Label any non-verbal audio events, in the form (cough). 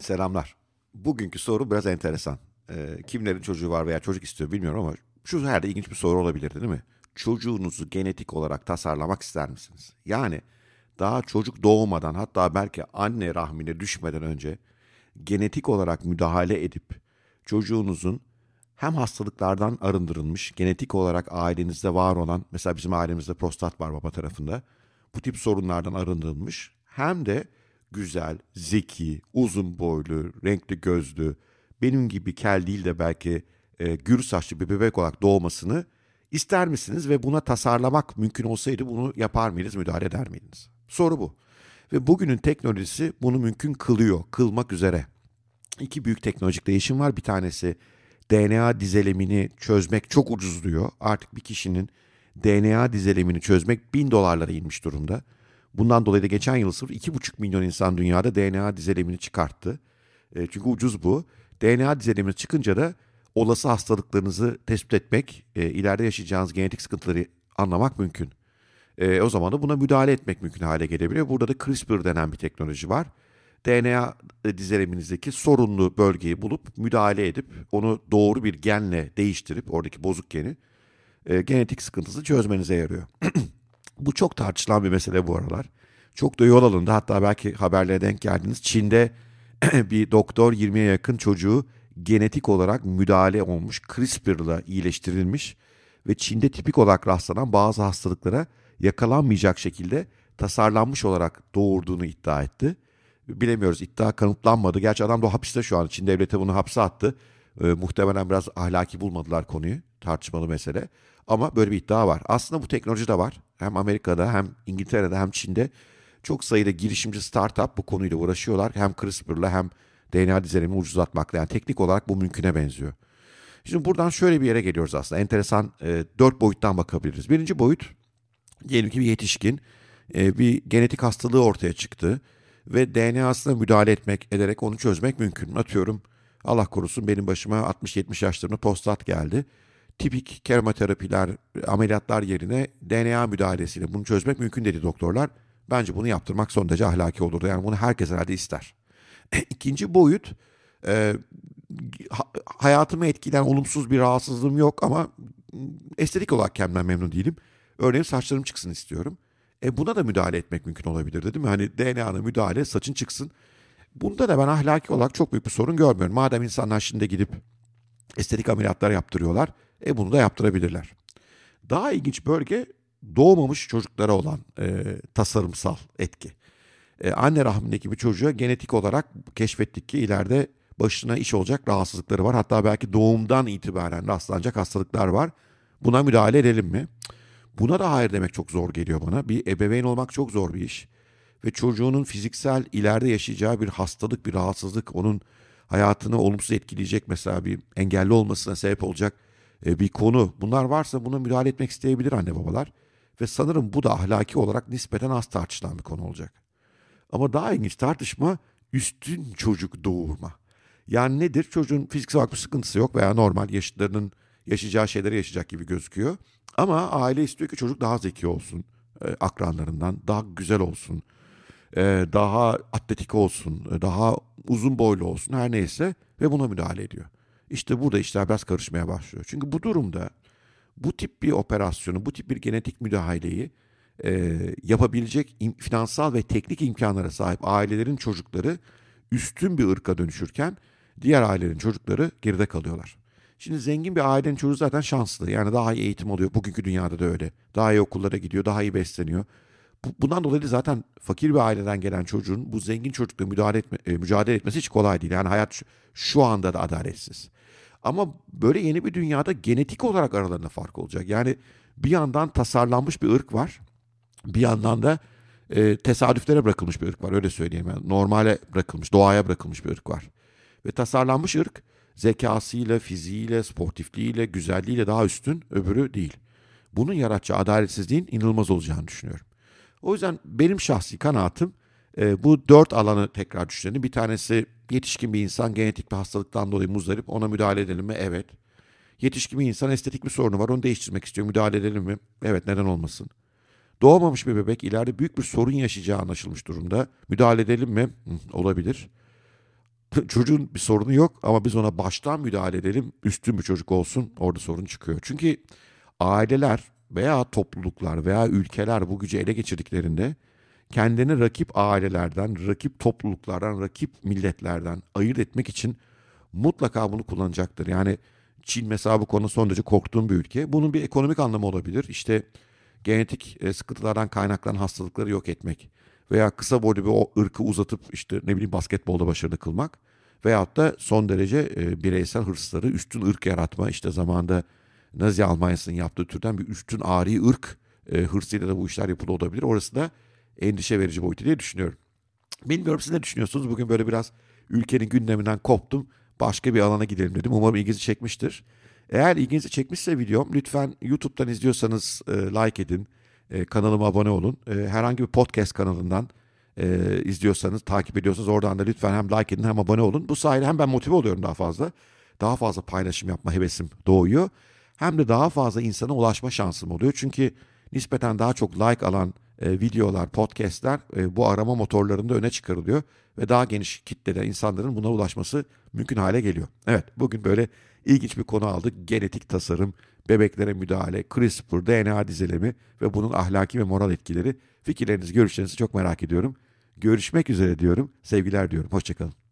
Selamlar. Bugünkü soru biraz enteresan. Ee, kimlerin çocuğu var veya çocuk istiyor bilmiyorum ama şu herhalde ilginç bir soru olabilir değil mi? Çocuğunuzu genetik olarak tasarlamak ister misiniz? Yani daha çocuk doğmadan hatta belki anne rahmine düşmeden önce genetik olarak müdahale edip çocuğunuzun hem hastalıklardan arındırılmış, genetik olarak ailenizde var olan, mesela bizim ailemizde prostat var baba tarafında, bu tip sorunlardan arındırılmış, hem de güzel, zeki, uzun boylu, renkli gözlü, benim gibi kel değil de belki e, gür saçlı bir bebek olarak doğmasını ister misiniz ve buna tasarlamak mümkün olsaydı bunu yapar mıydınız, müdahale eder miydiniz? Soru bu. Ve bugünün teknolojisi bunu mümkün kılıyor, kılmak üzere. İki büyük teknolojik değişim var. Bir tanesi DNA dizelimini çözmek çok ucuz diyor. Artık bir kişinin DNA dizelimini çözmek bin dolarlara inmiş durumda. Bundan dolayı da geçen yıl sırf 2,5 milyon insan dünyada DNA dizelimini çıkarttı. E, çünkü ucuz bu. DNA dizelimini çıkınca da olası hastalıklarınızı tespit etmek, e, ileride yaşayacağınız genetik sıkıntıları anlamak mümkün. E, o zaman da buna müdahale etmek mümkün hale gelebiliyor. Burada da CRISPR denen bir teknoloji var. DNA dizeliminizdeki sorunlu bölgeyi bulup müdahale edip onu doğru bir genle değiştirip oradaki bozuk geni e, genetik sıkıntısı çözmenize yarıyor. (clears throat) bu çok tartışılan bir mesele bu aralar. Çok da yol alındı. Hatta belki haberlere denk geldiniz. Çin'de (clears throat) bir doktor 20'ye yakın çocuğu genetik olarak müdahale olmuş, CRISPR'la iyileştirilmiş ve Çin'de tipik olarak rastlanan bazı hastalıklara yakalanmayacak şekilde tasarlanmış olarak doğurduğunu iddia etti. Bilemiyoruz iddia kanıtlanmadı. Gerçi adam da hapiste şu an. Çin devleti bunu hapse attı. E, muhtemelen biraz ahlaki bulmadılar konuyu. Tartışmalı mesele. Ama böyle bir iddia var. Aslında bu teknoloji de var. Hem Amerika'da hem İngiltere'de hem Çin'de çok sayıda girişimci startup bu konuyla uğraşıyorlar. Hem CRISPR'la hem DNA dizelimi ucuzlatmakla. Yani teknik olarak bu mümküne benziyor. Şimdi buradan şöyle bir yere geliyoruz aslında. Enteresan e, dört boyuttan bakabiliriz. Birinci boyut diyelim ki bir yetişkin e, bir genetik hastalığı ortaya çıktı ve DNA'sına müdahale etmek, ederek onu çözmek mümkün. Atıyorum Allah korusun benim başıma 60-70 yaşlarında prostat geldi. Tipik kemoterapiler, ameliyatlar yerine DNA müdahalesiyle bunu çözmek mümkün dedi doktorlar. Bence bunu yaptırmak son derece ahlaki olurdu. Yani bunu herkes herhalde ister. (clears throat) İkinci boyut, e, hayatımı etkileyen olumsuz bir rahatsızlığım yok ama estetik olarak kendimden memnun değilim. Örneğin saçlarım çıksın istiyorum. E buna da müdahale etmek mümkün olabilir değil mi? Hani DNA'na müdahale, saçın çıksın. Bunda da ben ahlaki olarak çok büyük bir sorun görmüyorum. Madem insanlar şimdi gidip estetik ameliyatlar yaptırıyorlar, e bunu da yaptırabilirler. Daha ilginç bölge doğmamış çocuklara olan e, tasarımsal etki. E, anne rahmindeki bir çocuğa genetik olarak keşfettik ki ileride başına iş olacak rahatsızlıkları var. Hatta belki doğumdan itibaren rastlanacak hastalıklar var. Buna müdahale edelim mi? Buna da hayır demek çok zor geliyor bana. Bir ebeveyn olmak çok zor bir iş. Ve çocuğunun fiziksel ileride yaşayacağı bir hastalık, bir rahatsızlık, onun hayatını olumsuz etkileyecek mesela bir engelli olmasına sebep olacak e, bir konu. Bunlar varsa buna müdahale etmek isteyebilir anne babalar. Ve sanırım bu da ahlaki olarak nispeten az tartışılan bir konu olacak. Ama daha ilginç tartışma üstün çocuk doğurma. Yani nedir? Çocuğun fiziksel olarak bir sıkıntısı yok veya normal yaşıtlarının yaşayacağı şeyleri yaşayacak gibi gözüküyor. Ama aile istiyor ki çocuk daha zeki olsun e, akranlarından, daha güzel olsun, e, daha atletik olsun, e, daha uzun boylu olsun her neyse ve buna müdahale ediyor. İşte burada işler biraz karışmaya başlıyor. Çünkü bu durumda bu tip bir operasyonu, bu tip bir genetik müdahaleyi e, yapabilecek im, finansal ve teknik imkanlara sahip ailelerin çocukları üstün bir ırka dönüşürken diğer ailelerin çocukları geride kalıyorlar. Şimdi zengin bir ailenin çocuğu zaten şanslı. Yani daha iyi eğitim alıyor. Bugünkü dünyada da öyle. Daha iyi okullara gidiyor, daha iyi besleniyor. Bundan dolayı zaten fakir bir aileden gelen çocuğun bu zengin çocukla müdahale etme, e, mücadele etmesi hiç kolay değil. Yani hayat şu anda da adaletsiz. Ama böyle yeni bir dünyada genetik olarak aralarında fark olacak. Yani bir yandan tasarlanmış bir ırk var. Bir yandan da e, tesadüflere bırakılmış bir ırk var. Öyle söyleyeyim. Yani normale bırakılmış, doğaya bırakılmış bir ırk var. Ve tasarlanmış ırk zekasıyla, fiziğiyle, sportifliğiyle, güzelliğiyle daha üstün, öbürü değil. Bunun yaratacağı adaletsizliğin inanılmaz olacağını düşünüyorum. O yüzden benim şahsi kanaatim e, bu dört alanı tekrar düşünelim. Bir tanesi yetişkin bir insan genetik bir hastalıktan dolayı muzdarip ona müdahale edelim mi? Evet. Yetişkin bir insan estetik bir sorunu var onu değiştirmek istiyor müdahale edelim mi? Evet neden olmasın? Doğmamış bir bebek ileride büyük bir sorun yaşayacağı anlaşılmış durumda. Müdahale edelim mi? Hı, olabilir (laughs) çocuğun bir sorunu yok ama biz ona baştan müdahale edelim. Üstün bir çocuk olsun orada sorun çıkıyor. Çünkü aileler veya topluluklar veya ülkeler bu gücü ele geçirdiklerinde kendini rakip ailelerden, rakip topluluklardan, rakip milletlerden ayırt etmek için mutlaka bunu kullanacaktır. Yani Çin mesela bu konu son derece korktuğum bir ülke. Bunun bir ekonomik anlamı olabilir. İşte genetik e, sıkıntılardan kaynaklanan hastalıkları yok etmek veya kısa boylu bir o ırkı uzatıp işte ne bileyim basketbolda başarılı kılmak veyahut da son derece e, bireysel hırsları üstün ırk yaratma işte zamanda Nazi Almanya'sının yaptığı türden bir üstün ari ırk e, hırsıyla da bu işler yapılı olabilir. Orası da endişe verici boyutu diye düşünüyorum. Bilmiyorum siz ne düşünüyorsunuz? Bugün böyle biraz ülkenin gündeminden koptum. Başka bir alana gidelim dedim. Umarım ilginizi çekmiştir. Eğer ilginizi çekmişse videom lütfen YouTube'dan izliyorsanız e, like edin. E, kanalıma abone olun. E, herhangi bir podcast kanalından e, izliyorsanız, takip ediyorsanız oradan da lütfen hem like edin hem abone olun. Bu sayede hem ben motive oluyorum daha fazla. Daha fazla paylaşım yapma hevesim doğuyor. Hem de daha fazla insana ulaşma şansım oluyor. Çünkü nispeten daha çok like alan e, videolar, podcastler e, bu arama motorlarında öne çıkarılıyor. Ve daha geniş kitlede insanların buna ulaşması mümkün hale geliyor. Evet bugün böyle ilginç bir konu aldık. Genetik tasarım, bebeklere müdahale, CRISPR, DNA dizilimi ve bunun ahlaki ve moral etkileri. Fikirlerinizi, görüşlerinizi çok merak ediyorum. Görüşmek üzere diyorum. Sevgiler diyorum. Hoşçakalın.